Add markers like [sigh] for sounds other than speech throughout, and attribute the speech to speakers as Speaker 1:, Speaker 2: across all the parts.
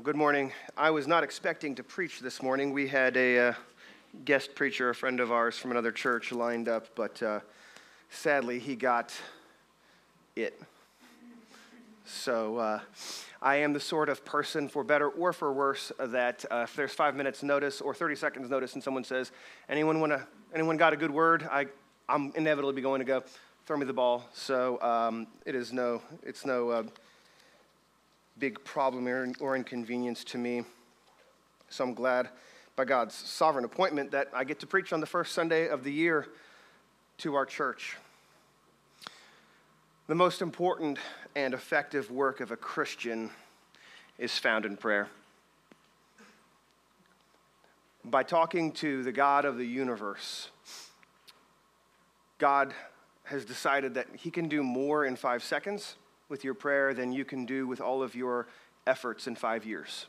Speaker 1: Well, good morning. I was not expecting to preach this morning. We had a uh, guest preacher, a friend of ours from another church, lined up, but uh, sadly he got it. So uh, I am the sort of person, for better or for worse, that uh, if there's five minutes notice or 30 seconds notice, and someone says, "Anyone want to? Anyone got a good word?" I, I'm inevitably going to go, "Throw me the ball." So um, it is no, it's no uh, big problem or, or inconvenience to me. So I'm glad by God's sovereign appointment that I get to preach on the first Sunday of the year to our church. The most important and effective work of a Christian is found in prayer. By talking to the God of the universe, God has decided that He can do more in five seconds with your prayer than you can do with all of your efforts in five years.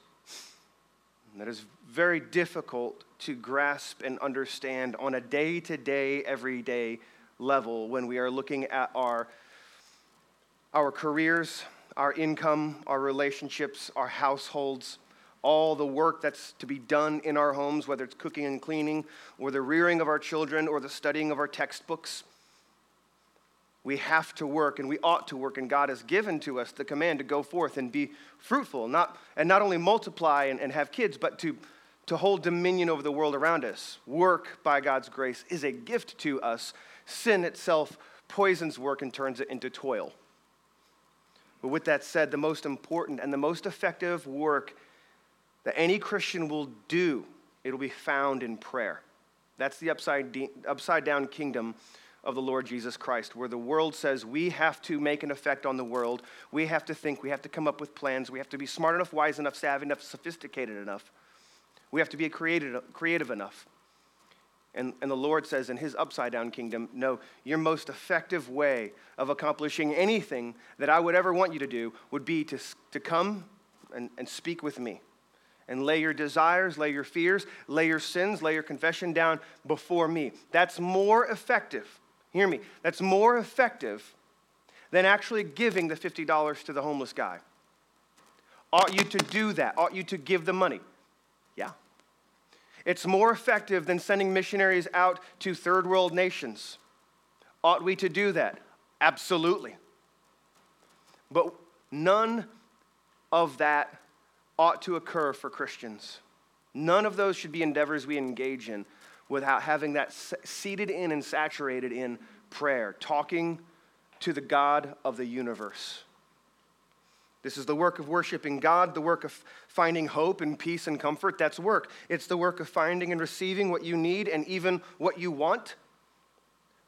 Speaker 1: And that is very difficult to grasp and understand on a day to day, everyday level when we are looking at our, our careers, our income, our relationships, our households, all the work that's to be done in our homes, whether it's cooking and cleaning, or the rearing of our children, or the studying of our textbooks. We have to work and we ought to work, and God has given to us the command to go forth and be fruitful, not, and not only multiply and, and have kids, but to, to hold dominion over the world around us. Work, by God's grace, is a gift to us. Sin itself poisons work and turns it into toil. But with that said, the most important and the most effective work that any Christian will do, it'll be found in prayer. That's the upside, upside down kingdom of the Lord Jesus Christ, where the world says we have to make an effect on the world. We have to think, we have to come up with plans, we have to be smart enough, wise enough, savvy enough, sophisticated enough. We have to be creative, creative enough. And, and the Lord says in his upside down kingdom, no, your most effective way of accomplishing anything that I would ever want you to do would be to, to come and, and speak with me and lay your desires, lay your fears, lay your sins, lay your confession down before me. That's more effective Hear me. That's more effective than actually giving the $50 to the homeless guy. Ought you to do that? Ought you to give the money? Yeah. It's more effective than sending missionaries out to third world nations. Ought we to do that? Absolutely. But none of that ought to occur for Christians. None of those should be endeavors we engage in without having that seated in and saturated in prayer, talking to the God of the universe. This is the work of worshiping God, the work of finding hope and peace and comfort. That's work. It's the work of finding and receiving what you need and even what you want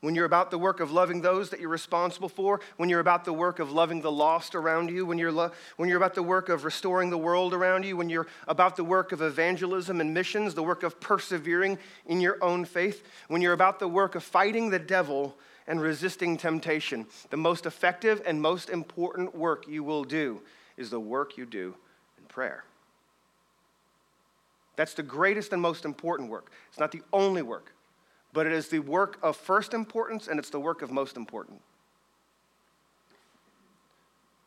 Speaker 1: when you're about the work of loving those that you're responsible for, when you're about the work of loving the lost around you, when you're, lo- when you're about the work of restoring the world around you, when you're about the work of evangelism and missions, the work of persevering in your own faith, when you're about the work of fighting the devil and resisting temptation, the most effective and most important work you will do is the work you do in prayer. That's the greatest and most important work. It's not the only work but it is the work of first importance and it's the work of most important.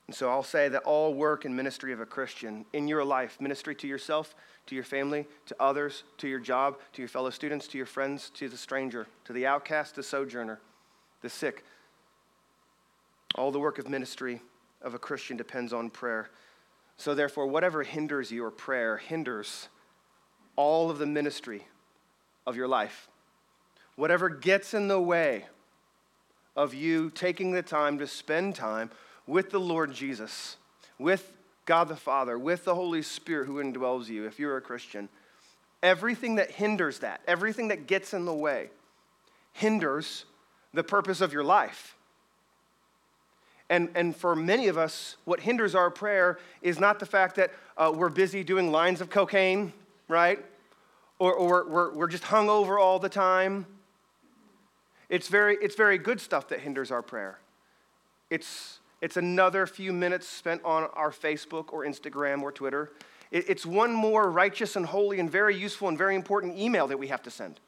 Speaker 1: And so I'll say that all work and ministry of a Christian in your life, ministry to yourself, to your family, to others, to your job, to your fellow students, to your friends, to the stranger, to the outcast, the sojourner, the sick, all the work of ministry of a Christian depends on prayer. So, therefore, whatever hinders your prayer hinders all of the ministry of your life whatever gets in the way of you taking the time to spend time with the Lord Jesus, with God the Father, with the Holy Spirit who indwells you, if you're a Christian, everything that hinders that, everything that gets in the way, hinders the purpose of your life. And, and for many of us, what hinders our prayer is not the fact that uh, we're busy doing lines of cocaine, right? Or, or we're, we're just hung over all the time it's very, it's very good stuff that hinders our prayer. It's, it's another few minutes spent on our Facebook or Instagram or Twitter. It, it's one more righteous and holy and very useful and very important email that we have to send.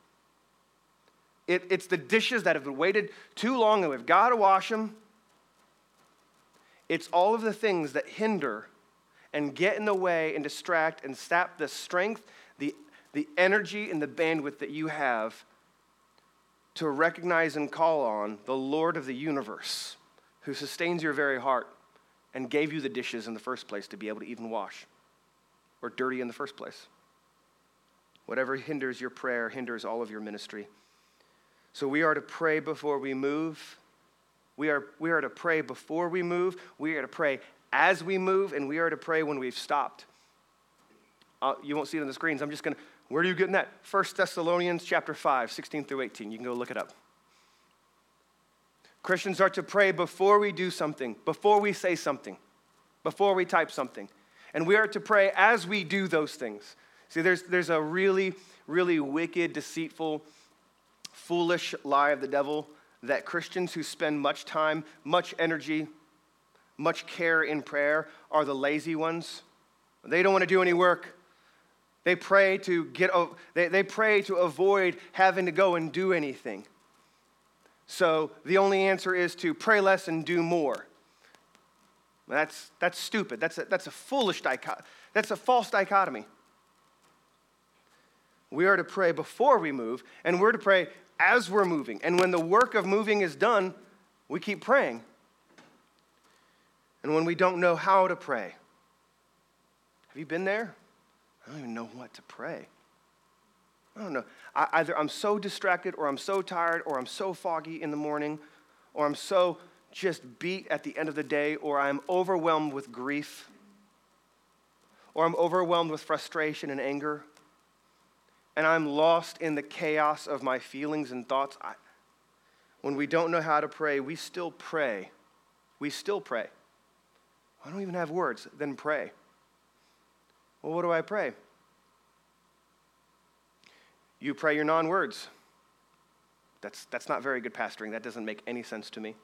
Speaker 1: It, it's the dishes that have been waited too long and we've got to wash them. It's all of the things that hinder and get in the way and distract and sap the strength, the, the energy, and the bandwidth that you have to recognize and call on the Lord of the universe who sustains your very heart and gave you the dishes in the first place to be able to even wash or dirty in the first place. Whatever hinders your prayer hinders all of your ministry. So we are to pray before we move. We are, we are to pray before we move. We are to pray as we move, and we are to pray when we've stopped. Uh, you won't see it on the screens. I'm just going to, where are you getting that? 1 Thessalonians chapter 5, 16 through 18. You can go look it up. Christians are to pray before we do something, before we say something, before we type something. And we are to pray as we do those things. See, there's, there's a really, really wicked, deceitful, foolish lie of the devil that Christians who spend much time, much energy, much care in prayer are the lazy ones. They don't want to do any work. They pray to get they, they pray to avoid having to go and do anything. So the only answer is to pray less and do more. That's, that's stupid. That's a, that's a foolish dichotomy. That's a false dichotomy. We are to pray before we move, and we're to pray as we're moving. And when the work of moving is done, we keep praying. And when we don't know how to pray, have you been there? I don't even know what to pray. I don't know. I, either I'm so distracted, or I'm so tired, or I'm so foggy in the morning, or I'm so just beat at the end of the day, or I'm overwhelmed with grief, or I'm overwhelmed with frustration and anger, and I'm lost in the chaos of my feelings and thoughts. I, when we don't know how to pray, we still pray. We still pray. I don't even have words, then pray. Well, what do I pray? You pray your non words. That's, that's not very good pastoring. That doesn't make any sense to me.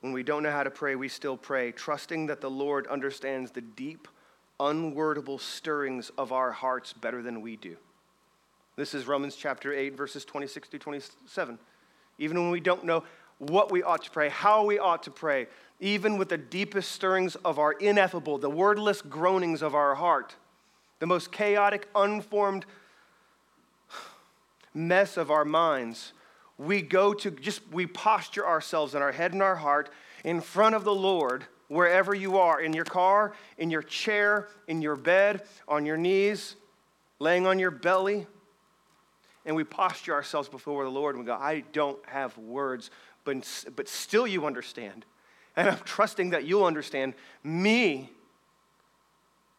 Speaker 1: When we don't know how to pray, we still pray, trusting that the Lord understands the deep, unwordable stirrings of our hearts better than we do. This is Romans chapter 8, verses 26 through 27. Even when we don't know what we ought to pray, how we ought to pray, even with the deepest stirrings of our ineffable, the wordless groanings of our heart, the most chaotic, unformed mess of our minds, we go to just, we posture ourselves in our head and our heart in front of the Lord, wherever you are, in your car, in your chair, in your bed, on your knees, laying on your belly. And we posture ourselves before the Lord and we go, I don't have words, but, but still you understand. And I'm trusting that you'll understand me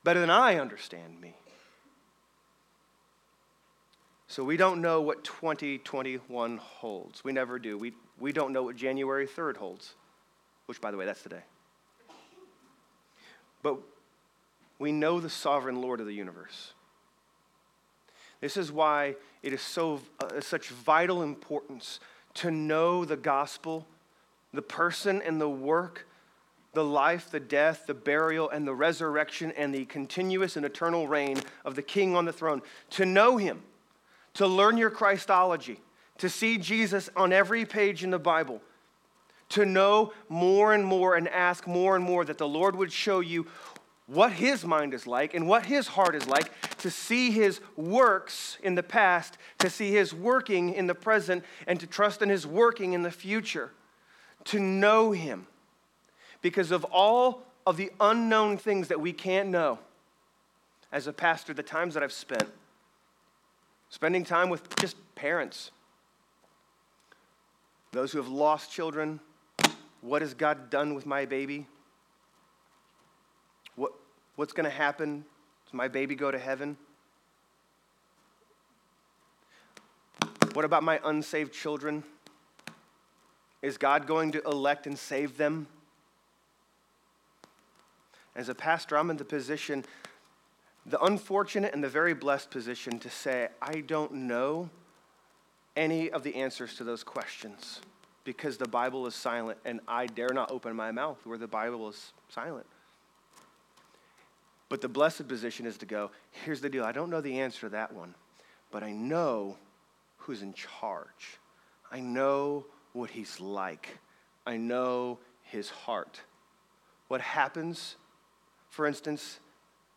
Speaker 1: better than I understand me. So we don't know what 2021 holds. We never do. We, we don't know what January 3rd holds, which, by the way, that's today. But we know the sovereign Lord of the universe. This is why it is so, uh, such vital importance to know the gospel, the person and the work, the life, the death, the burial, and the resurrection, and the continuous and eternal reign of the King on the throne. To know him to learn your Christology, to see Jesus on every page in the Bible, to know more and more and ask more and more that the Lord would show you what his mind is like and what his heart is like, to see his works in the past, to see his working in the present, and to trust in his working in the future, to know him. Because of all of the unknown things that we can't know, as a pastor, the times that I've spent, spending time with just parents, those who have lost children. What has God done with my baby? What, what's going to happen? Does my baby go to heaven? What about my unsaved children? Is God going to elect and save them? As a pastor, I'm in the position the unfortunate and the very blessed position to say, I don't know any of the answers to those questions because the Bible is silent and I dare not open my mouth where the Bible is silent. But the blessed position is to go, here's the deal. I don't know the answer to that one, but I know who's in charge. I know what he's like. I know his heart. What happens for instance,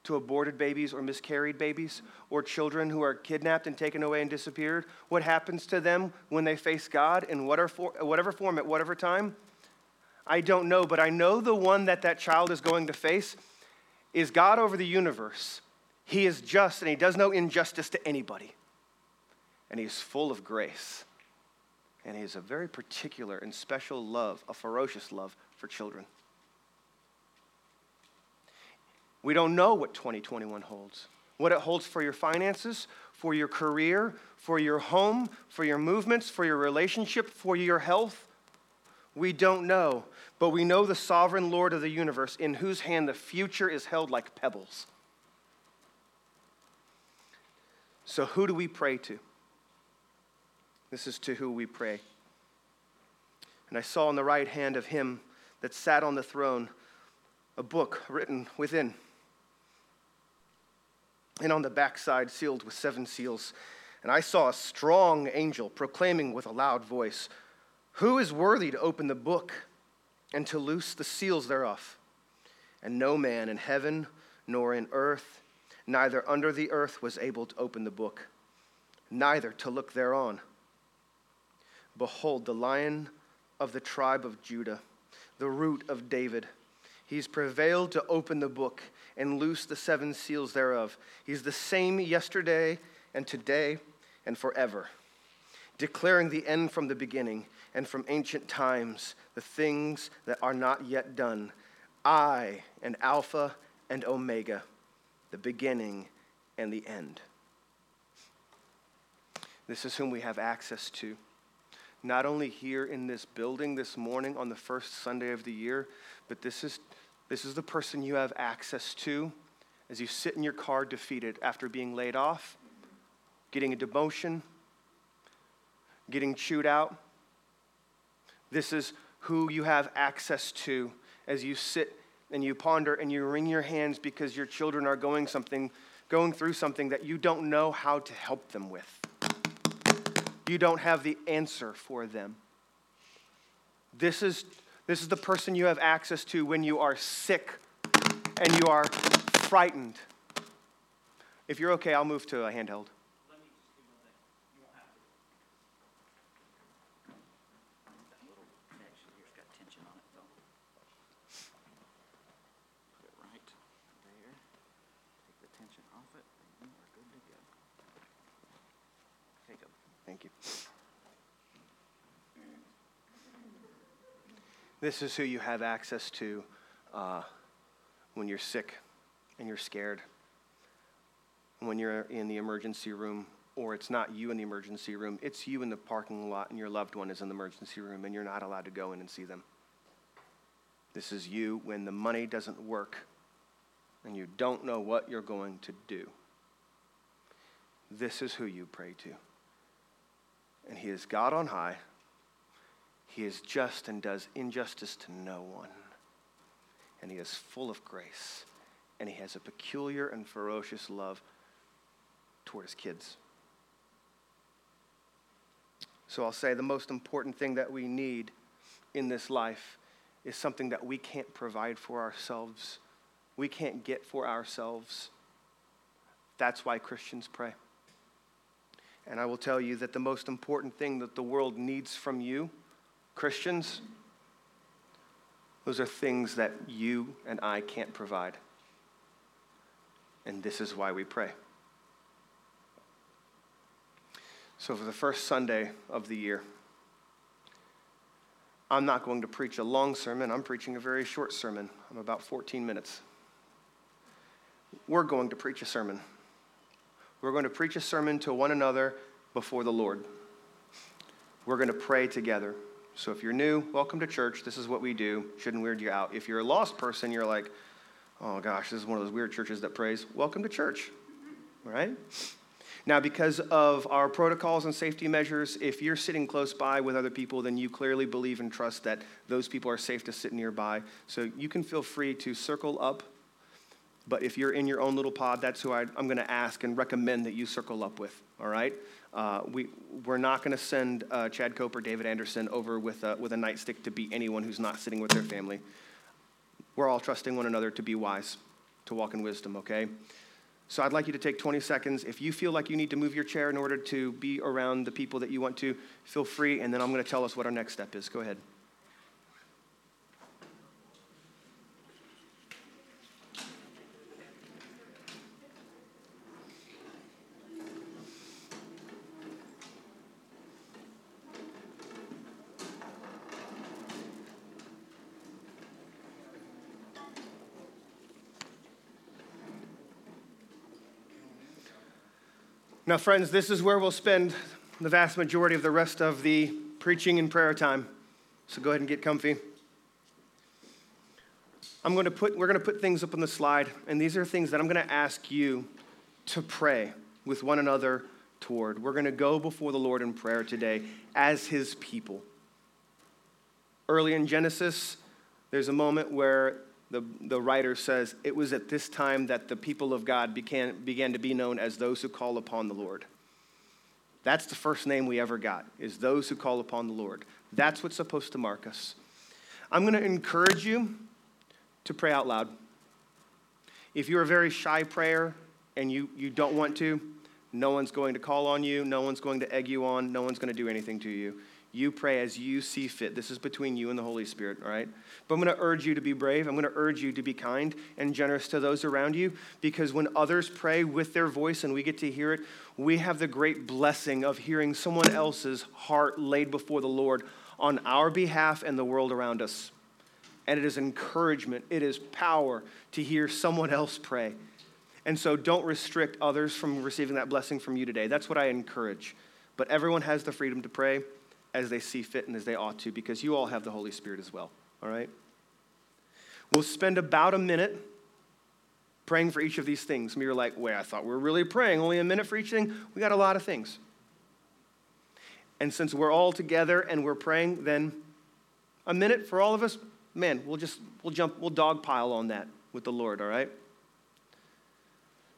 Speaker 1: to aborted babies or miscarried babies or children who are kidnapped and taken away and disappeared? What happens to them when they face God in whatever form at whatever time? I don't know, but I know the one that that child is going to face is God over the universe. He is just and he does no injustice to anybody. And he is full of grace. And he has a very particular and special love, a ferocious love for children. We don't know what 2021 holds. What it holds for your finances, for your career, for your home, for your movements, for your relationship, for your health. We don't know, but we know the sovereign Lord of the universe in whose hand the future is held like pebbles. So, who do we pray to? This is to who we pray. And I saw on the right hand of him that sat on the throne a book written within and on the backside sealed with seven seals. And I saw a strong angel proclaiming with a loud voice, Who is worthy to open the book and to loose the seals thereof? And no man in heaven, nor in earth, neither under the earth was able to open the book, neither to look thereon. Behold, the lion of the tribe of Judah, the root of David, he's prevailed to open the book and loose the seven seals thereof. He's the same yesterday and today and forever, declaring the end from the beginning and from ancient times, the things that are not yet done. I and Alpha and Omega, the beginning and the end. This is whom we have access to. Not only here in this building this morning on the first Sunday of the year, but this is this is the person you have access to as you sit in your car defeated after being laid off, getting a demotion, getting chewed out. This is who you have access to as you sit and you ponder and you wring your hands because your children are going something going through something that you don't know how to help them with. You don't have the answer for them. This is this is the person you have access to when you are sick and you are frightened. If you're okay, I'll move to a handheld. This is who you have access to uh, when you're sick and you're scared, when you're in the emergency room, or it's not you in the emergency room, it's you in the parking lot and your loved one is in the emergency room and you're not allowed to go in and see them. This is you when the money doesn't work and you don't know what you're going to do. This is who you pray to. And He is God on high he is just and does injustice to no one. And he is full of grace. And he has a peculiar and ferocious love toward his kids. So I'll say the most important thing that we need in this life is something that we can't provide for ourselves, we can't get for ourselves. That's why Christians pray. And I will tell you that the most important thing that the world needs from you Christians, those are things that you and I can't provide. And this is why we pray. So, for the first Sunday of the year, I'm not going to preach a long sermon. I'm preaching a very short sermon. I'm about 14 minutes. We're going to preach a sermon. We're going to preach a sermon to one another before the Lord. We're going to pray together. So if you're new, welcome to church. This is what we do. Shouldn't weird you out. If you're a lost person, you're like, oh gosh, this is one of those weird churches that prays. Welcome to church. Right? Now, because of our protocols and safety measures, if you're sitting close by with other people, then you clearly believe and trust that those people are safe to sit nearby. So you can feel free to circle up. But if you're in your own little pod, that's who I, am going to ask and recommend that you circle up with. All right? Uh, we, we're not going to send uh, Chad Cope or David Anderson over with a, with a nightstick to beat anyone who's not sitting with their family. We're all trusting one another to be wise. to walk in wisdom, okay? So I'd like you to take 20 seconds. If you feel like you need to move your chair in order to be around the people that you want to, feel free, and then I'm going to tell us what our next step is. Go ahead. Now, friends, this is where we'll spend the vast majority of the rest of the preaching and prayer time. So go ahead and get comfy. I'm going to put, we're going to put things up on the slide, and these are things that I'm going to ask you to pray with one another toward. We're going to go before the Lord in prayer today as his people. Early in Genesis, there's a moment where the, the writer says, It was at this time that the people of God began, began to be known as those who call upon the Lord. That's the first name we ever got, is those who call upon the Lord. That's what's supposed to mark us. I'm going to encourage you to pray out loud. If you're a very shy prayer and you, you don't want to, no one's going to call on you, no one's going to egg you on, no one's going to do anything to you. You pray as you see fit. This is between you and the Holy Spirit, all right? But I'm going to urge you to be brave. I'm going to urge you to be kind and generous to those around you because when others pray with their voice and we get to hear it, we have the great blessing of hearing someone else's heart laid before the Lord on our behalf and the world around us. And it is encouragement, it is power to hear someone else pray. And so don't restrict others from receiving that blessing from you today. That's what I encourage. But everyone has the freedom to pray as they see fit and as they ought to, because you all have the Holy Spirit as well, all right? We'll spend about a minute praying for each of these things. Some of you are like, wait, I thought we were really praying only a minute for each thing. We got a lot of things. And since we're all together and we're praying, then a minute for all of us, man, we'll just, we'll jump, we'll dogpile on that with the Lord, all right?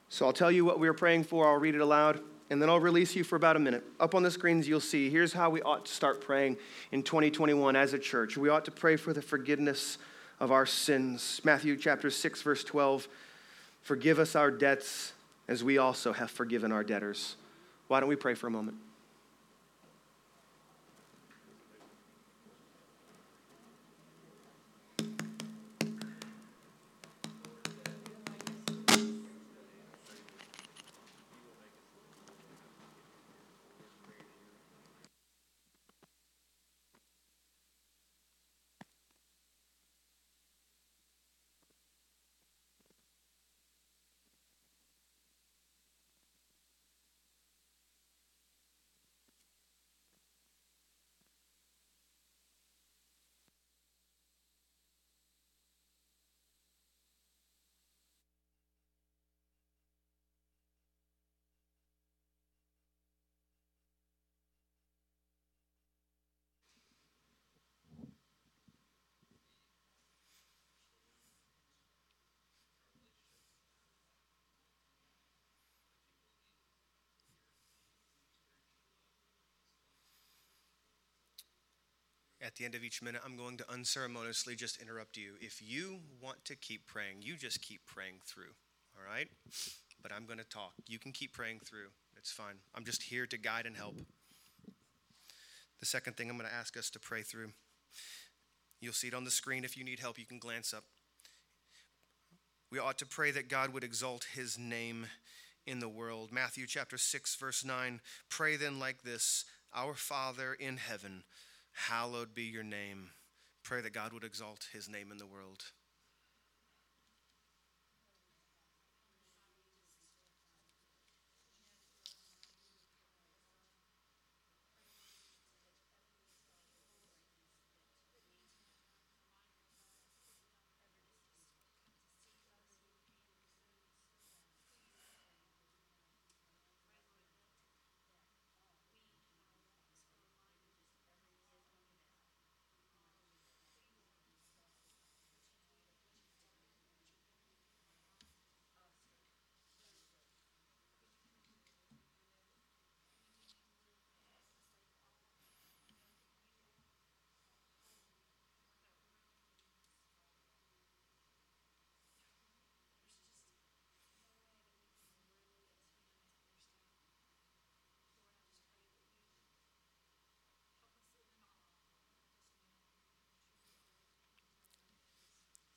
Speaker 1: So I'll tell you what we are praying for. I'll read it aloud and then I'll release you for about a minute. Up on the screens, you'll see here's how we ought to start praying in 2021 as a church. We ought to pray for the forgiveness of our sins. Matthew chapter 6, verse 12 Forgive us our debts as we also have forgiven our debtors. Why don't we pray for a moment? At the end of each minute, I'm going to unceremoniously just interrupt you. If you want to keep praying, you just keep praying through, all right? But I'm going to talk. You can keep praying through. It's fine. I'm just here to guide and help. The second thing I'm going to ask us to pray through, you'll see it on the screen. If you need help, you can glance up. We ought to pray that God would exalt his name in the world. Matthew chapter 6, verse 9. Pray then like this Our Father in heaven Hallowed be your name. Pray that God would exalt his name in the world.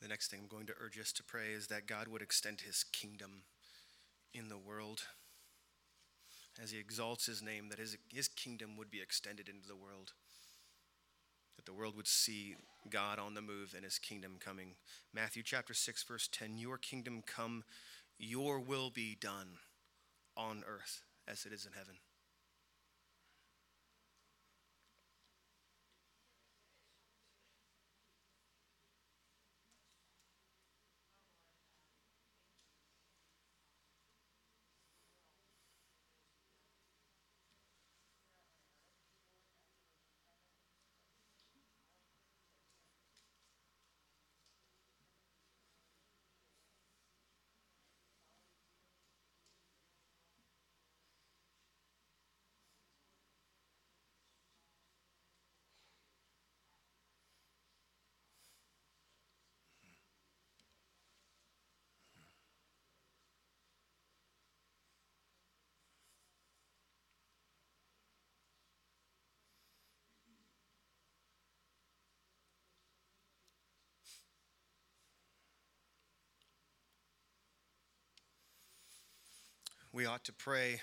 Speaker 1: Next thing I'm going to urge us to pray is that God would extend his kingdom in the world as he exalts his name, that his, his kingdom would be extended into the world, that the world would see God on the move and his kingdom coming. Matthew chapter 6, verse 10 Your kingdom come, your will be done on earth as it is in heaven. We ought to pray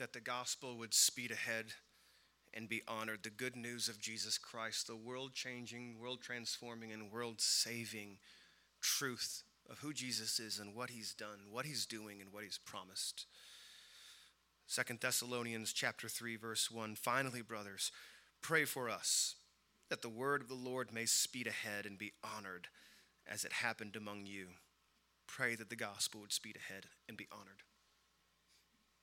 Speaker 1: that the gospel would speed ahead and be honored. The good news of Jesus Christ, the world changing, world transforming, and world saving truth of who Jesus is and what he's done, what he's doing, and what he's promised. Second Thessalonians chapter 3 verse 1 Finally brothers pray for us that the word of the Lord may speed ahead and be honored as it happened among you pray that the gospel would speed ahead and be honored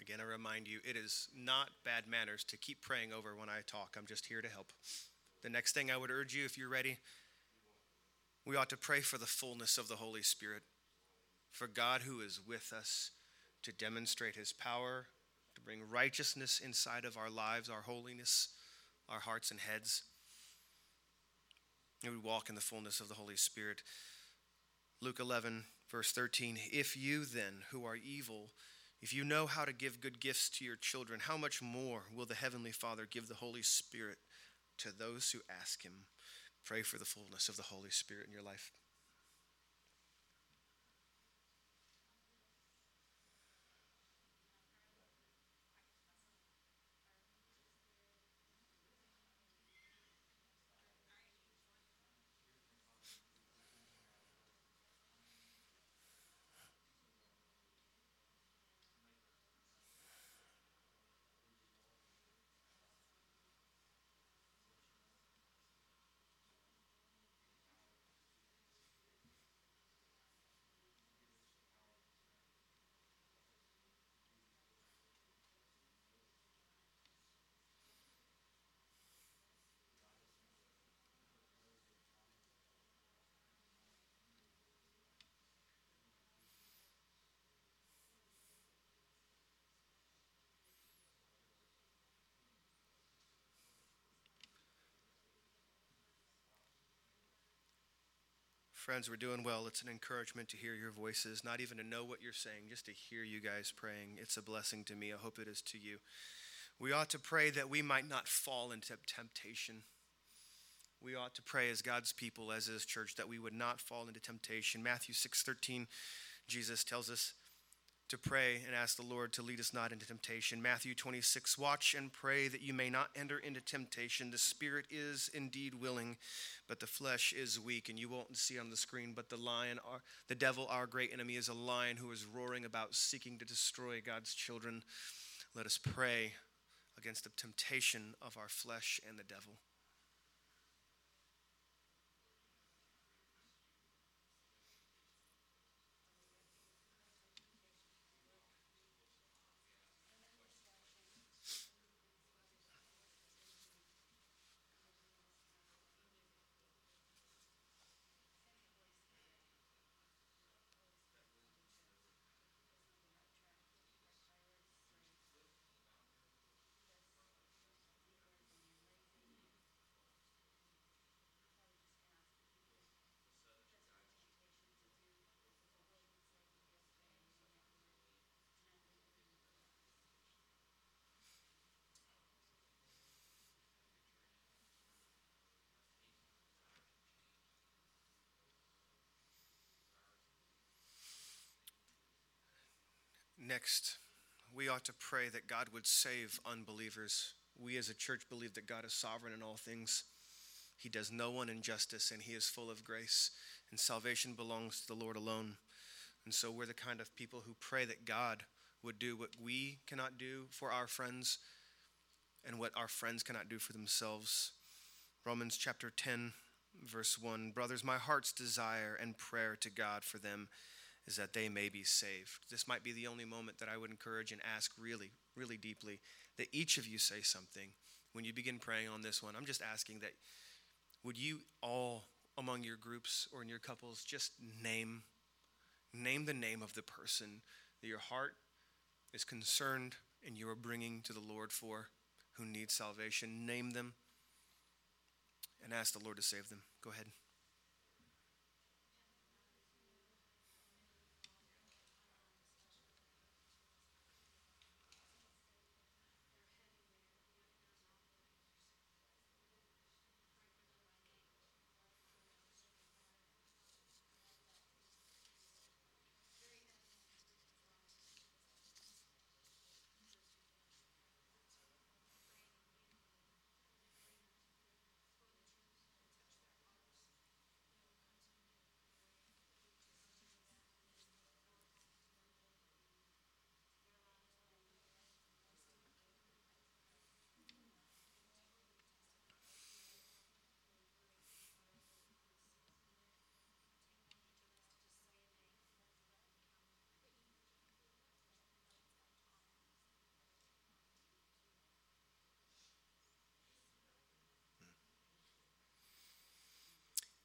Speaker 1: Again, I remind you, it is not bad manners to keep praying over when I talk. I'm just here to help. The next thing I would urge you, if you're ready, we ought to pray for the fullness of the Holy Spirit, for God who is with us to demonstrate his power, to bring righteousness inside of our lives, our holiness, our hearts and heads. And we walk in the fullness of the Holy Spirit. Luke 11, verse 13 If you then, who are evil, if you know how to give good gifts to your children, how much more will the Heavenly Father give the Holy Spirit to those who ask Him? Pray for the fullness of the Holy Spirit in your life. Friends, we're doing well. It's an encouragement to hear your voices, not even to know what you're saying, just to hear you guys praying. It's a blessing to me. I hope it is to you. We ought to pray that we might not fall into temptation. We ought to pray as God's people, as His church, that we would not fall into temptation. Matthew 6:13, Jesus tells us, to pray and ask the Lord to lead us not into temptation. Matthew 26, watch and pray that you may not enter into temptation. The spirit is indeed willing, but the flesh is weak. And you won't see on the screen, but the lion, our, the devil, our great enemy, is a lion who is roaring about seeking to destroy God's children. Let us pray against the temptation of our flesh and the devil. Next, we ought to pray that God would save unbelievers. We as a church believe that God is sovereign in all things. He does no one injustice, and He is full of grace, and salvation belongs to the Lord alone. And so we're the kind of people who pray that God would do what we cannot do for our friends and what our friends cannot do for themselves. Romans chapter 10, verse 1 Brothers, my heart's desire and prayer to God for them is that they may be saved. This might be the only moment that I would encourage and ask really, really deeply that each of you say something when you begin praying on this one. I'm just asking that would you all among your groups or in your couples just name name the name of the person that your heart is concerned and you are bringing to the Lord for who needs salvation. Name them and ask the Lord to save them. Go ahead.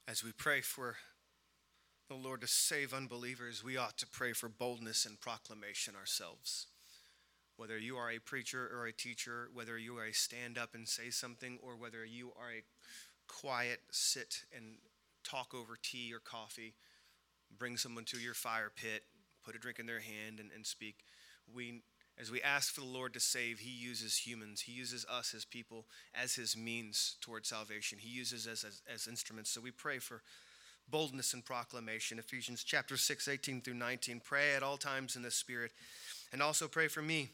Speaker 1: As we pray for the Lord to save unbelievers, we ought to pray for boldness and proclamation ourselves. Whether you are a preacher or a teacher, whether you are a stand up and say something, or whether you are a quiet sit and talk over tea or coffee, bring someone to your fire pit, put a drink in their hand, and, and speak. We as we ask for the Lord to save, He uses humans. He uses us as people as His means toward salvation. He uses us as, as instruments. So we pray for boldness and proclamation. Ephesians chapter 6, 18 through 19. Pray at all times in the Spirit. And also pray for me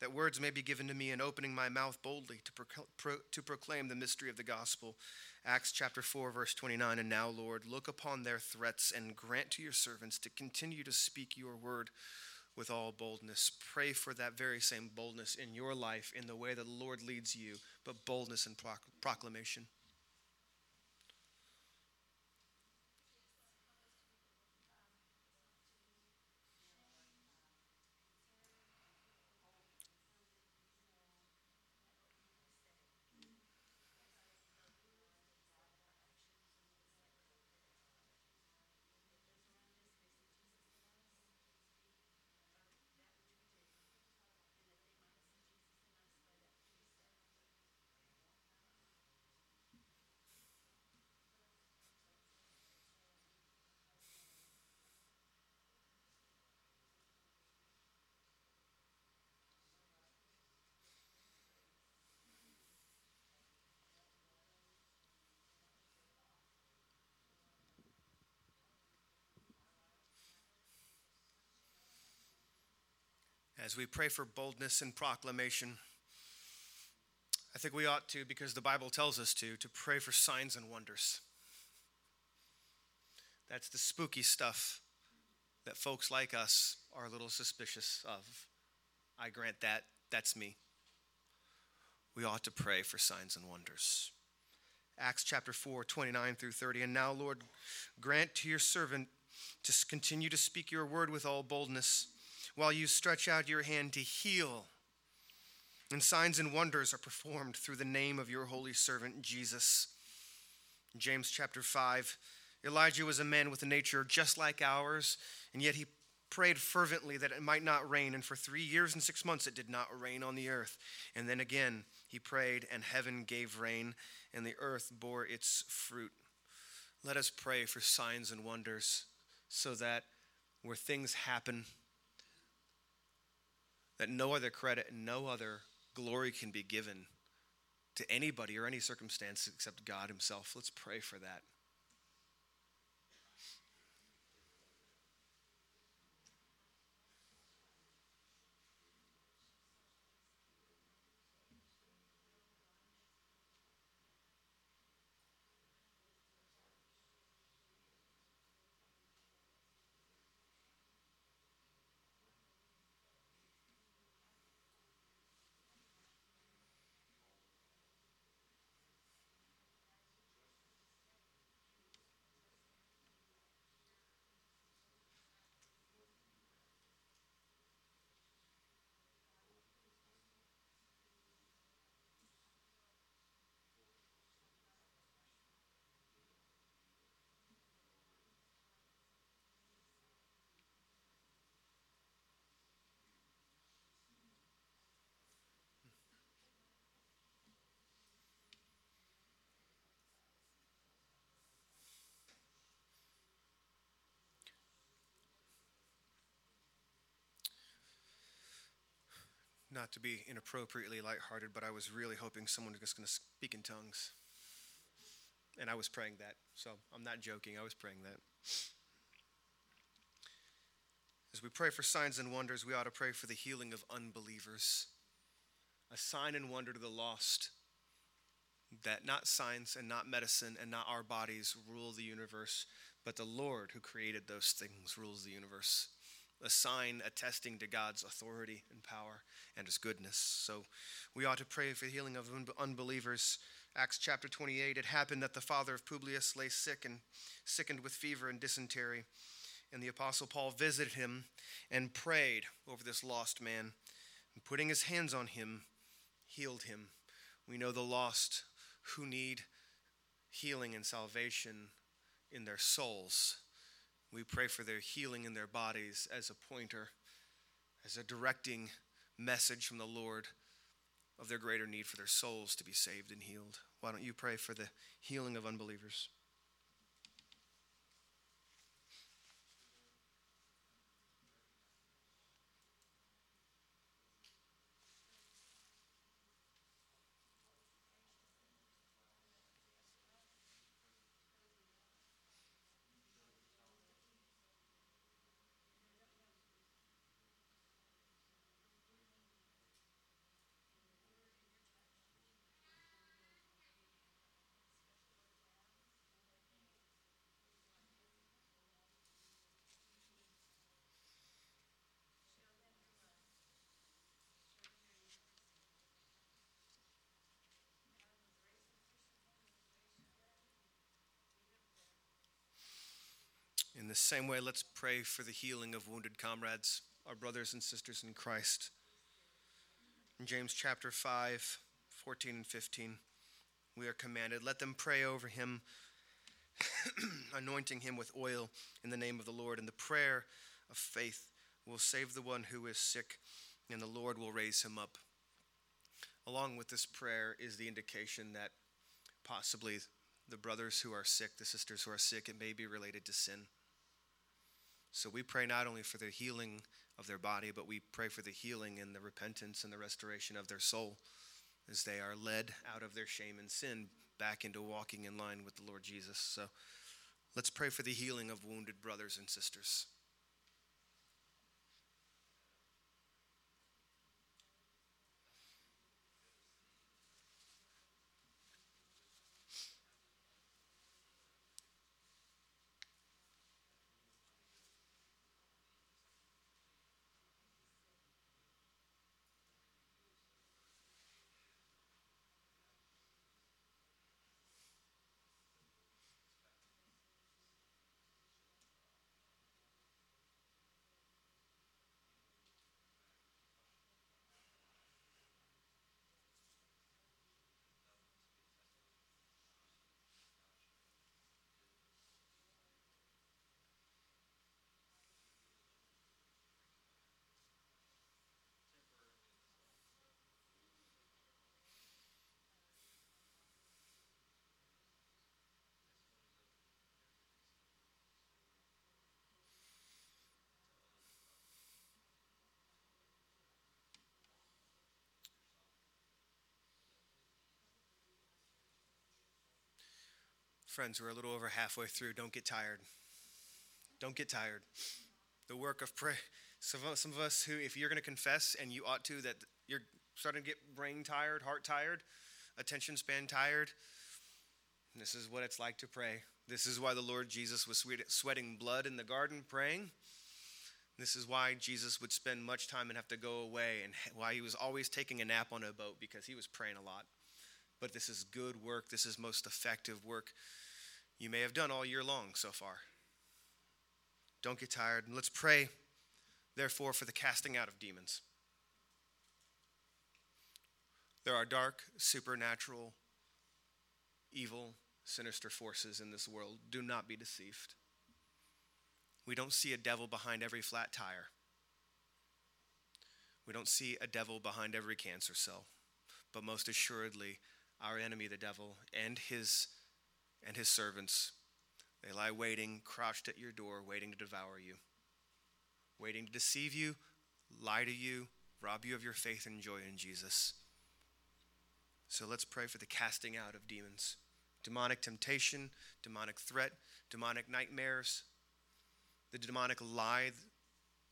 Speaker 1: that words may be given to me in opening my mouth boldly to, pro- to proclaim the mystery of the gospel. Acts chapter 4, verse 29. And now, Lord, look upon their threats and grant to your servants to continue to speak your word with all boldness. Pray for that very same boldness in your life in the way that the Lord leads you, but boldness and proclamation. As we pray for boldness and proclamation, I think we ought to, because the Bible tells us to, to pray for signs and wonders. That's the spooky stuff that folks like us are a little suspicious of. I grant that. That's me. We ought to pray for signs and wonders. Acts chapter 4, 29 through 30. And now, Lord, grant to your servant to continue to speak your word with all boldness while you stretch out your hand to heal. And signs and wonders are performed through the name of your holy servant Jesus. James chapter 5 Elijah was a man with a nature just like ours, and yet he prayed fervently that it might not rain, and for three years and six months it did not rain on the earth. And then again he prayed, and heaven gave rain, and the earth bore its fruit. Let us pray for signs and wonders so that where things happen, that no other credit and no other glory can be given to anybody or any circumstance except God Himself. Let's pray for that. Not to be inappropriately lighthearted, but I was really hoping someone was just going to speak in tongues. And I was praying that. So I'm not joking. I was praying that. As we pray for signs and wonders, we ought to pray for the healing of unbelievers. A sign and wonder to the lost that not science and not medicine and not our bodies rule the universe, but the Lord who created those things rules the universe a sign attesting to God's authority and power and his goodness. So we ought to pray for the healing of unbelievers. Acts chapter 28 it happened that the father of Publius lay sick and sickened with fever and dysentery. And the apostle Paul visited him and prayed over this lost man. And putting his hands on him, healed him. We know the lost who need healing and salvation in their souls we pray for their healing in their bodies as a pointer, as a directing message from the Lord of their greater need for their souls to be saved and healed. Why don't you pray for the healing of unbelievers? In the same way, let's pray for the healing of wounded comrades, our brothers and sisters in Christ. In James chapter 5, 14 and 15, we are commanded, let them pray over him, [clears throat] anointing him with oil in the name of the Lord. And the prayer of faith will save the one who is sick, and the Lord will raise him up. Along with this prayer is the indication that possibly the brothers who are sick, the sisters who are sick, it may be related to sin. So we pray not only for the healing of their body, but we pray for the healing and the repentance and the restoration of their soul as they are led out of their shame and sin back into walking in line with the Lord Jesus. So let's pray for the healing of wounded brothers and sisters. Friends, we're a little over halfway through. Don't get tired. Don't get tired. The work of prayer. Some of, some of us who, if you're going to confess, and you ought to, that you're starting to get brain tired, heart tired, attention span tired, this is what it's like to pray. This is why the Lord Jesus was sweating blood in the garden praying. This is why Jesus would spend much time and have to go away, and why he was always taking a nap on a boat because he was praying a lot but this is good work. This is most effective work you may have done all year long so far. Don't get tired. And let's pray, therefore, for the casting out of demons. There are dark, supernatural, evil, sinister forces in this world. Do not be deceived. We don't see a devil behind every flat tire. We don't see a devil behind every cancer cell. But most assuredly, our enemy, the devil, and his, and his servants. They lie waiting, crouched at your door, waiting to devour you, waiting to deceive you, lie to you, rob you of your faith and joy in Jesus. So let's pray for the casting out of demons demonic temptation, demonic threat, demonic nightmares, the demonic lie.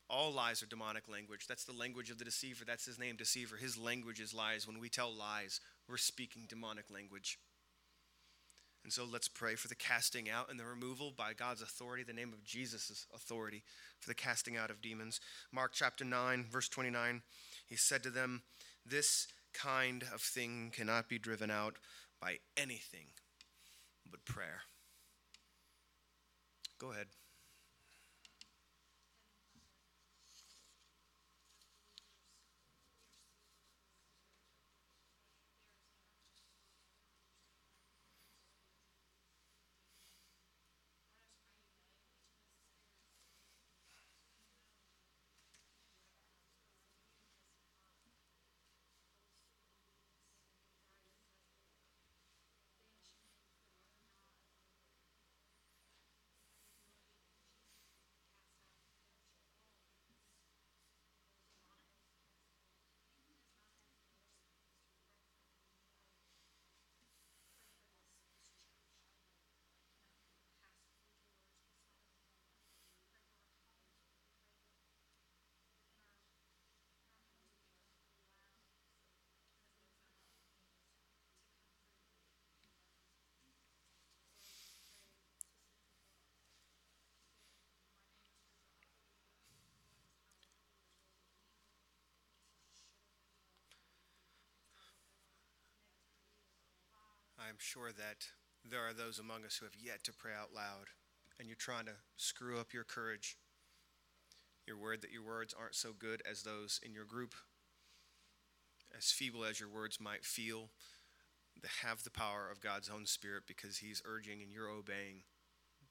Speaker 1: All lies are demonic language. That's the language of the deceiver. That's his name, deceiver. His language is lies. When we tell lies, we're speaking demonic language. And so let's pray for the casting out and the removal by God's authority, the name of Jesus' authority, for the casting out of demons. Mark chapter 9, verse 29, he said to them, This kind of thing cannot be driven out by anything but prayer. Go ahead. I'm sure that there are those among us who have yet to pray out loud, and you're trying to screw up your courage. You're worried that your words aren't so good as those in your group, as feeble as your words might feel. They have the power of God's own Spirit because He's urging and you're obeying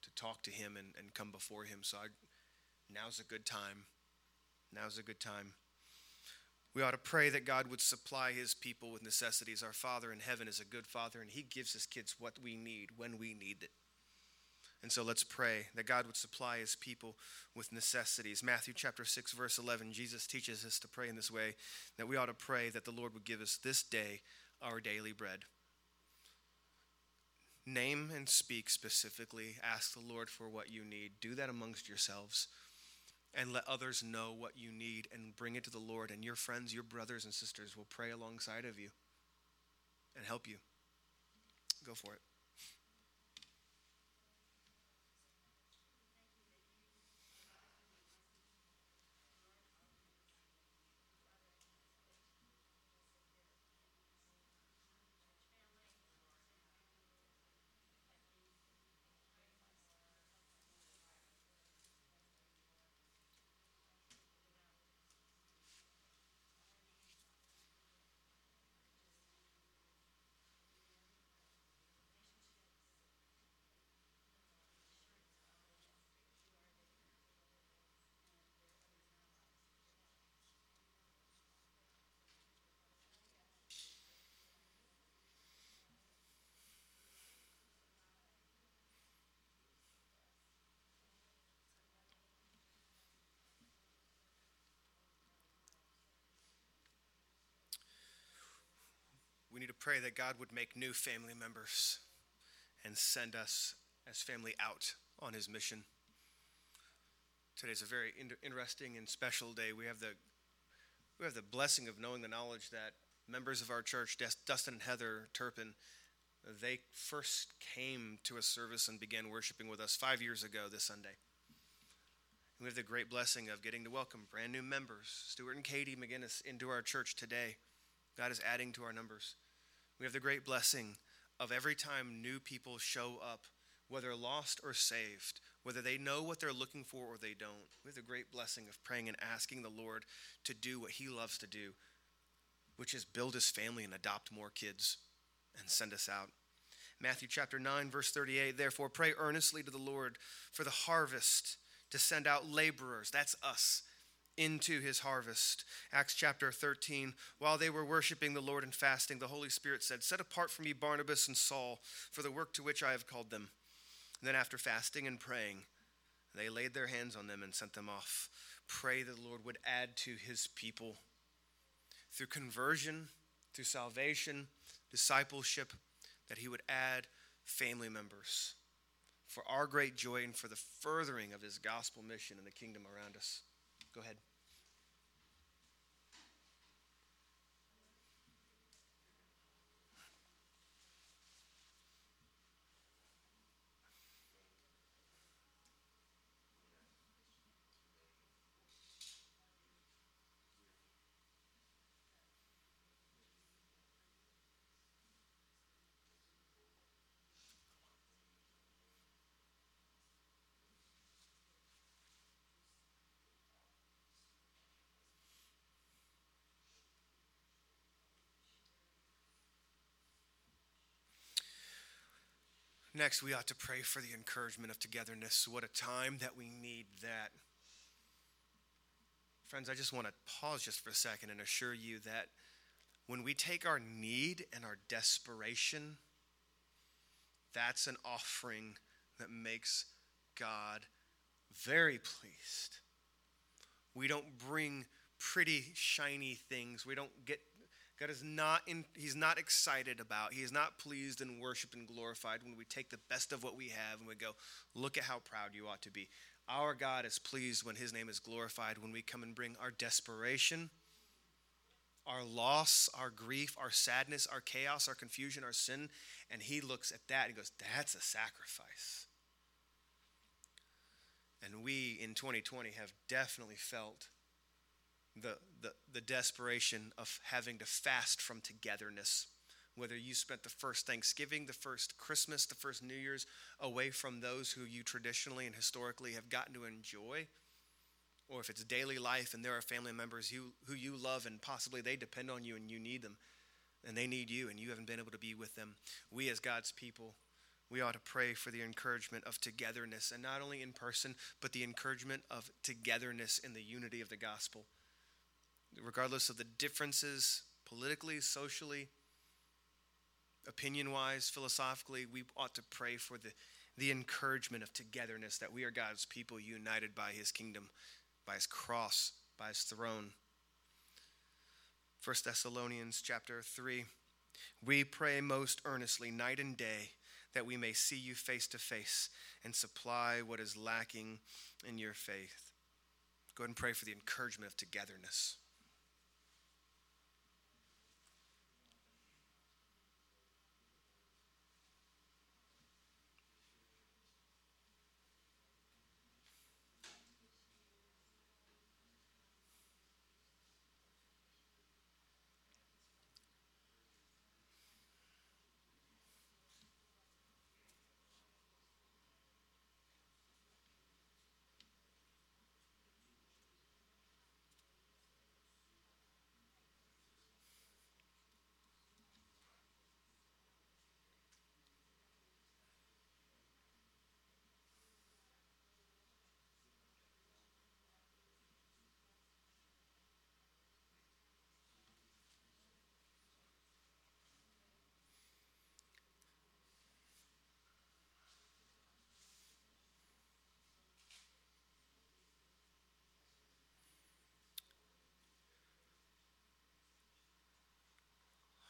Speaker 1: to talk to Him and, and come before Him. So I, now's a good time. Now's a good time. We ought to pray that God would supply his people with necessities. Our Father in heaven is a good Father, and he gives his kids what we need when we need it. And so let's pray that God would supply his people with necessities. Matthew chapter 6 verse 11 Jesus teaches us to pray in this way that we ought to pray that the Lord would give us this day our daily bread. Name and speak specifically, ask the Lord for what you need. Do that amongst yourselves and let others know what you need and bring it to the Lord. And your friends, your brothers and sisters will pray alongside of you and help you. Go for it. Need to pray that God would make new family members and send us as family out on his mission. Today's a very interesting and special day. We have the we have the blessing of knowing the knowledge that members of our church, Dustin and Heather Turpin, they first came to a service and began worshiping with us five years ago this Sunday. And we have the great blessing of getting to welcome brand new members, Stuart and Katie McGinnis, into our church today. God is adding to our numbers. We have the great blessing of every time new people show up, whether lost or saved, whether they know what they're looking for or they don't. We have the great blessing of praying and asking the Lord to do what He loves to do, which is build His family and adopt more kids and send us out. Matthew chapter 9, verse 38 Therefore, pray earnestly to the Lord for the harvest to send out laborers. That's us into his harvest. Acts chapter 13. While they were worshiping the Lord and fasting, the Holy Spirit said, Set apart for me Barnabas and Saul for the work to which I have called them. And then, after fasting and praying, they laid their hands on them and sent them off. Pray that the Lord would add to his people through conversion, through salvation, discipleship, that He would add family members for our great joy and for the furthering of His gospel mission in the kingdom around us. Go ahead. Next, we ought to pray for the encouragement of togetherness. What a time that we need that. Friends, I just want to pause just for a second and assure you that when we take our need and our desperation, that's an offering that makes God very pleased. We don't bring pretty, shiny things. We don't get God is not in, he's not excited about, he is not pleased and worshiped and glorified when we take the best of what we have and we go, look at how proud you ought to be. Our God is pleased when his name is glorified, when we come and bring our desperation, our loss, our grief, our sadness, our chaos, our confusion, our sin, and he looks at that and goes, that's a sacrifice. And we in 2020 have definitely felt the, the, the desperation of having to fast from togetherness. Whether you spent the first Thanksgiving, the first Christmas, the first New Year's away from those who you traditionally and historically have gotten to enjoy, or if it's daily life and there are family members who, who you love and possibly they depend on you and you need them and they need you and you haven't been able to be with them. We, as God's people, we ought to pray for the encouragement of togetherness, and not only in person, but the encouragement of togetherness in the unity of the gospel regardless of the differences politically, socially, opinion wise, philosophically, we ought to pray for the, the encouragement of togetherness that we are God's people united by his kingdom, by his cross, by his throne. 1 Thessalonians chapter 3 We pray most earnestly night and day that we may see you face to face and supply what is lacking in your faith. Go ahead and pray for the encouragement of togetherness.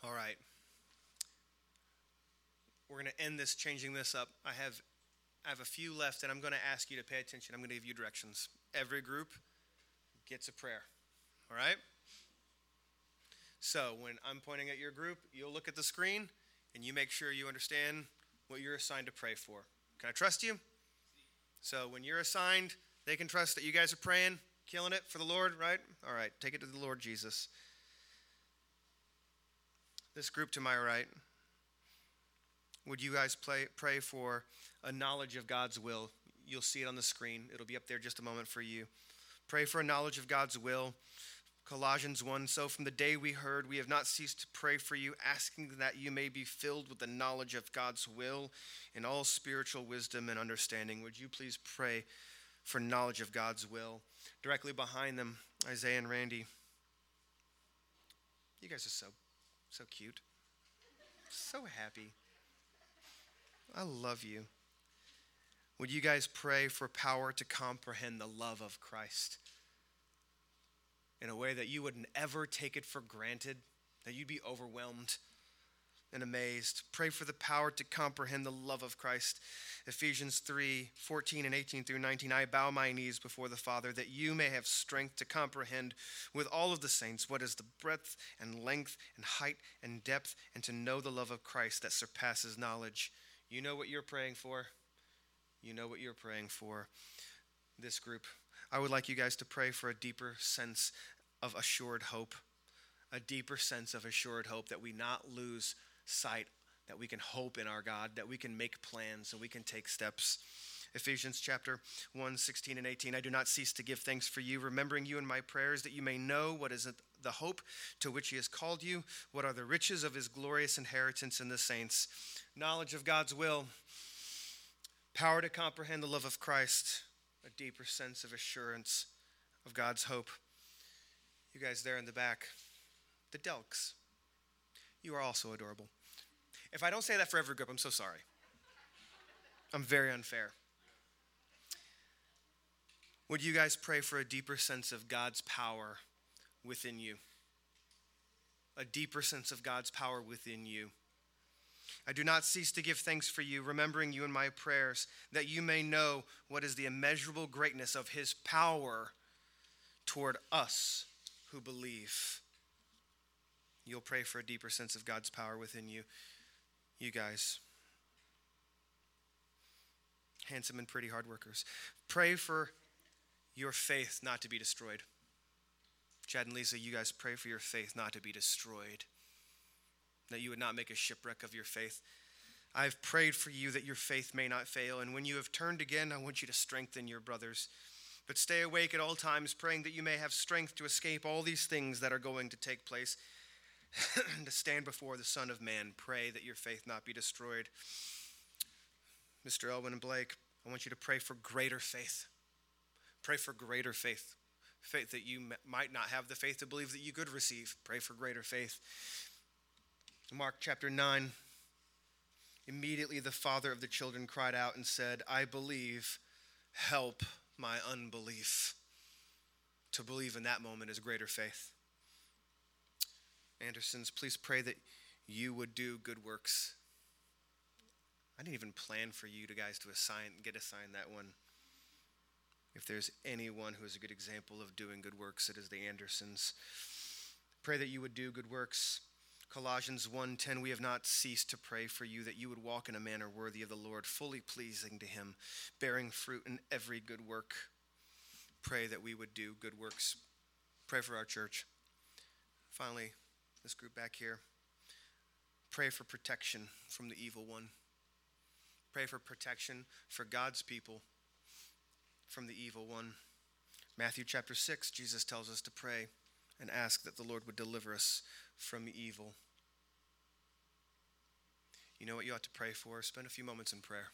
Speaker 1: All right. We're going to end this, changing this up. I have, I have a few left, and I'm going to ask you to pay attention. I'm going to give you directions. Every group gets a prayer. All right? So when I'm pointing at your group, you'll look at the screen and you make sure you understand what you're assigned to pray for. Can I trust you? So when you're assigned, they can trust that you guys are praying, killing it for the Lord, right? All right, take it to the Lord Jesus. This group to my right, would you guys play, pray for a knowledge of God's will? You'll see it on the screen. It'll be up there just a moment for you. Pray for a knowledge of God's will. Colossians 1 So from the day we heard, we have not ceased to pray for you, asking that you may be filled with the knowledge of God's will in all spiritual wisdom and understanding. Would you please pray for knowledge of God's will? Directly behind them, Isaiah and Randy. You guys are so so cute. So happy. I love you. Would you guys pray for power to comprehend the love of Christ? in a way that you wouldn't ever take it for granted, that you'd be overwhelmed and amazed. Pray for the power to comprehend the love of Christ. Ephesians 3 14 and 18 through 19. I bow my knees before the Father that you may have strength to comprehend with all of the saints what is the breadth and length and height and depth, and to know the love of Christ that surpasses knowledge. You know what you're praying for. You know what you're praying for. This group. I would like you guys to pray for a deeper sense of assured hope, a deeper sense of assured hope that we not lose sight that we can hope in our God, that we can make plans, and we can take steps. Ephesians chapter 1, 16 and 18. I do not cease to give thanks for you, remembering you in my prayers, that you may know what is the hope to which he has called you, what are the riches of his glorious inheritance in the saints, knowledge of God's will, power to comprehend the love of Christ, a deeper sense of assurance of God's hope. You guys there in the back, the Delks, you are also adorable. If I don't say that for every group, I'm so sorry. I'm very unfair. Would you guys pray for a deeper sense of God's power within you? A deeper sense of God's power within you. I do not cease to give thanks for you, remembering you in my prayers, that you may know what is the immeasurable greatness of his power toward us who believe. You'll pray for a deeper sense of God's power within you you guys. Handsome and pretty hard workers. Pray for your faith not to be destroyed. Chad and Lisa, you guys pray for your faith not to be destroyed, that you would not make a shipwreck of your faith. I've prayed for you that your faith may not fail, and when you have turned again, I want you to strengthen your brothers. But stay awake at all times, praying that you may have strength to escape all these things that are going to take place [coughs] to stand before the Son of Man. Pray that your faith not be destroyed. Mr. Elwin and Blake, I want you to pray for greater faith. Pray for greater faith. Faith that you might not have the faith to believe that you could receive. Pray for greater faith. Mark chapter 9. Immediately the father of the children cried out and said, I believe, help my unbelief. To believe in that moment is greater faith. Andersons, please pray that you would do good works. I didn't even plan for you to guys to assign get assigned that one. If there's anyone who is a good example of doing good works, it is the Andersons. Pray that you would do good works. Colossians 1:10 We have not ceased to pray for you that you would walk in a manner worthy of the Lord, fully pleasing to him, bearing fruit in every good work. Pray that we would do good works. Pray for our church. Finally, this group back here, pray for protection from the evil one. Pray for protection for God's people from the evil one. Matthew chapter 6, Jesus tells us to pray and ask that the Lord would deliver us from evil. You know what you ought to pray for? Spend a few moments in prayer.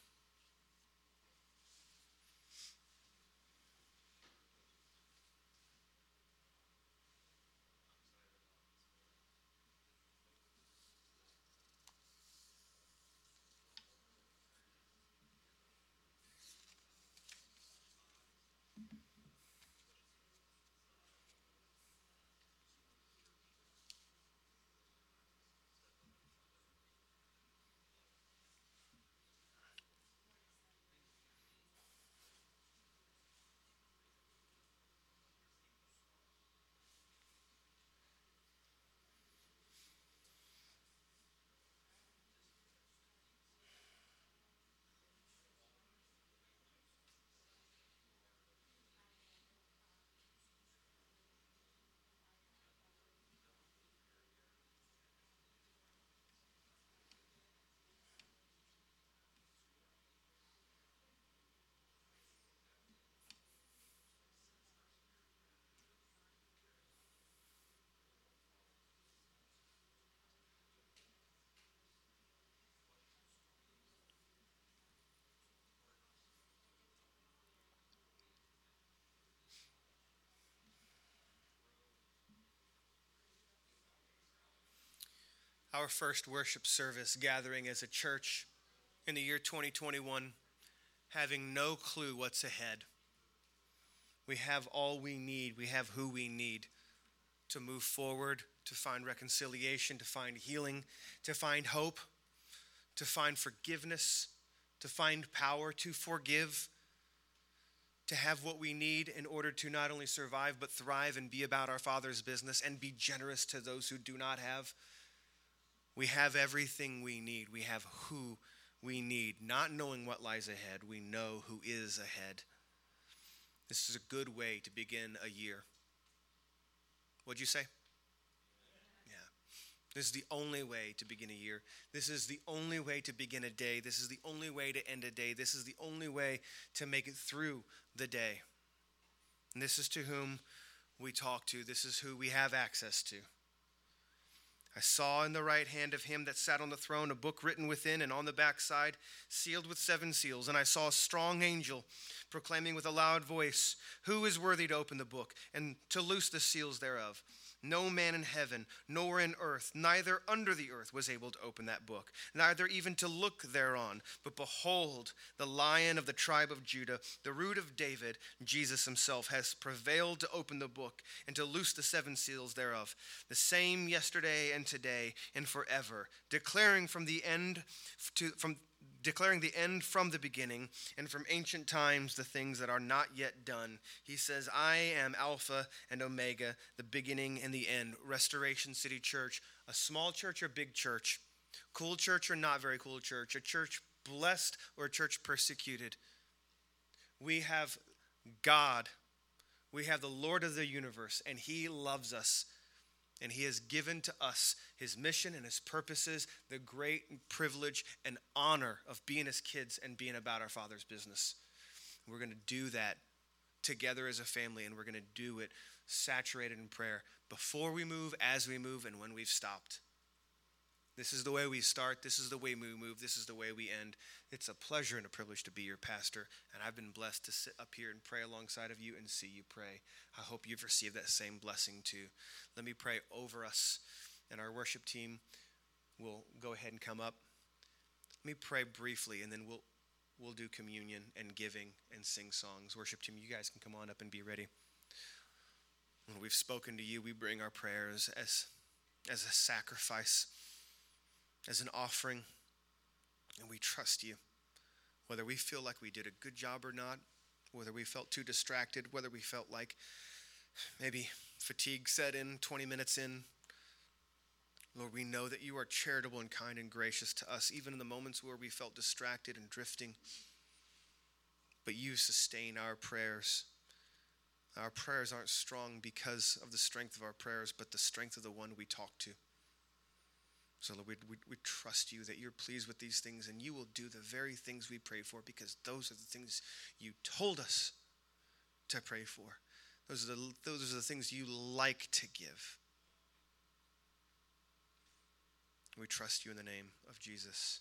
Speaker 1: Our first worship service gathering as a church in the year 2021, having no clue what's ahead. We have all we need, we have who we need. to move forward, to find reconciliation, to find healing, to find hope, to find forgiveness, to find power to forgive, to have what we need in order to not only survive, but thrive and be about our Father's business and be generous to those who do not have. We have everything we need. We have who we need. Not knowing what lies ahead, we know who is ahead. This is a good way to begin a year. What'd you say? Yeah. This is the only way to begin a year. This is the only way to begin a day. This is the only way to end a day. This is the only way to make it through the day. And this is to whom we talk to. This is who we have access to. I saw in the right hand of him that sat on the throne a book written within and on the backside, sealed with seven seals. And I saw a strong angel proclaiming with a loud voice, Who is worthy to open the book and to loose the seals thereof? No man in heaven, nor in earth, neither under the earth was able to open that book, neither even to look thereon. But behold, the lion of the tribe of Judah, the root of David, Jesus himself, has prevailed to open the book and to loose the seven seals thereof. The same yesterday and today and forever, declaring from the end to from declaring the end from the beginning and from ancient times the things that are not yet done. He says, I am Alpha and Omega, the beginning and the end. Restoration City Church, a small church or big church, cool church or not very cool church, a church blessed or a church persecuted. We have God, we have the Lord of the universe, and He loves us and He has given to us His mission and His purposes, the great privilege and honor of being His kids and being about our Father's business. We're going to do that together as a family, and we're going to do it saturated in prayer before we move, as we move, and when we've stopped. This is the way we start. This is the way we move. This is the way we end. It's a pleasure and a privilege to be your pastor, and I've been blessed to sit up here and pray alongside of you and see you pray. I hope you've received that same blessing too. Let me pray over us, and our worship team will go ahead and come up. Let me pray briefly, and then we'll we'll do communion and giving and sing songs. Worship team, you guys can come on up and be ready. When we've spoken to you, we bring our prayers as as a sacrifice as an offering, and we trust you. Whether we feel like we did a good job or not, whether we felt too distracted, whether we felt like maybe fatigue set in 20 minutes in. Lord, we know that you are charitable and kind and gracious to us, even in the moments where we felt distracted and drifting. But you sustain our prayers. Our prayers aren't strong because of the strength of our prayers, but the strength of the one we talk to. So, Lord, we, we, we, trust you that you're pleased with these things and you will do the very things we pray for because those are the things you told us to pray for. Those are the, those are the things you like to give. We trust you in the name of Jesus.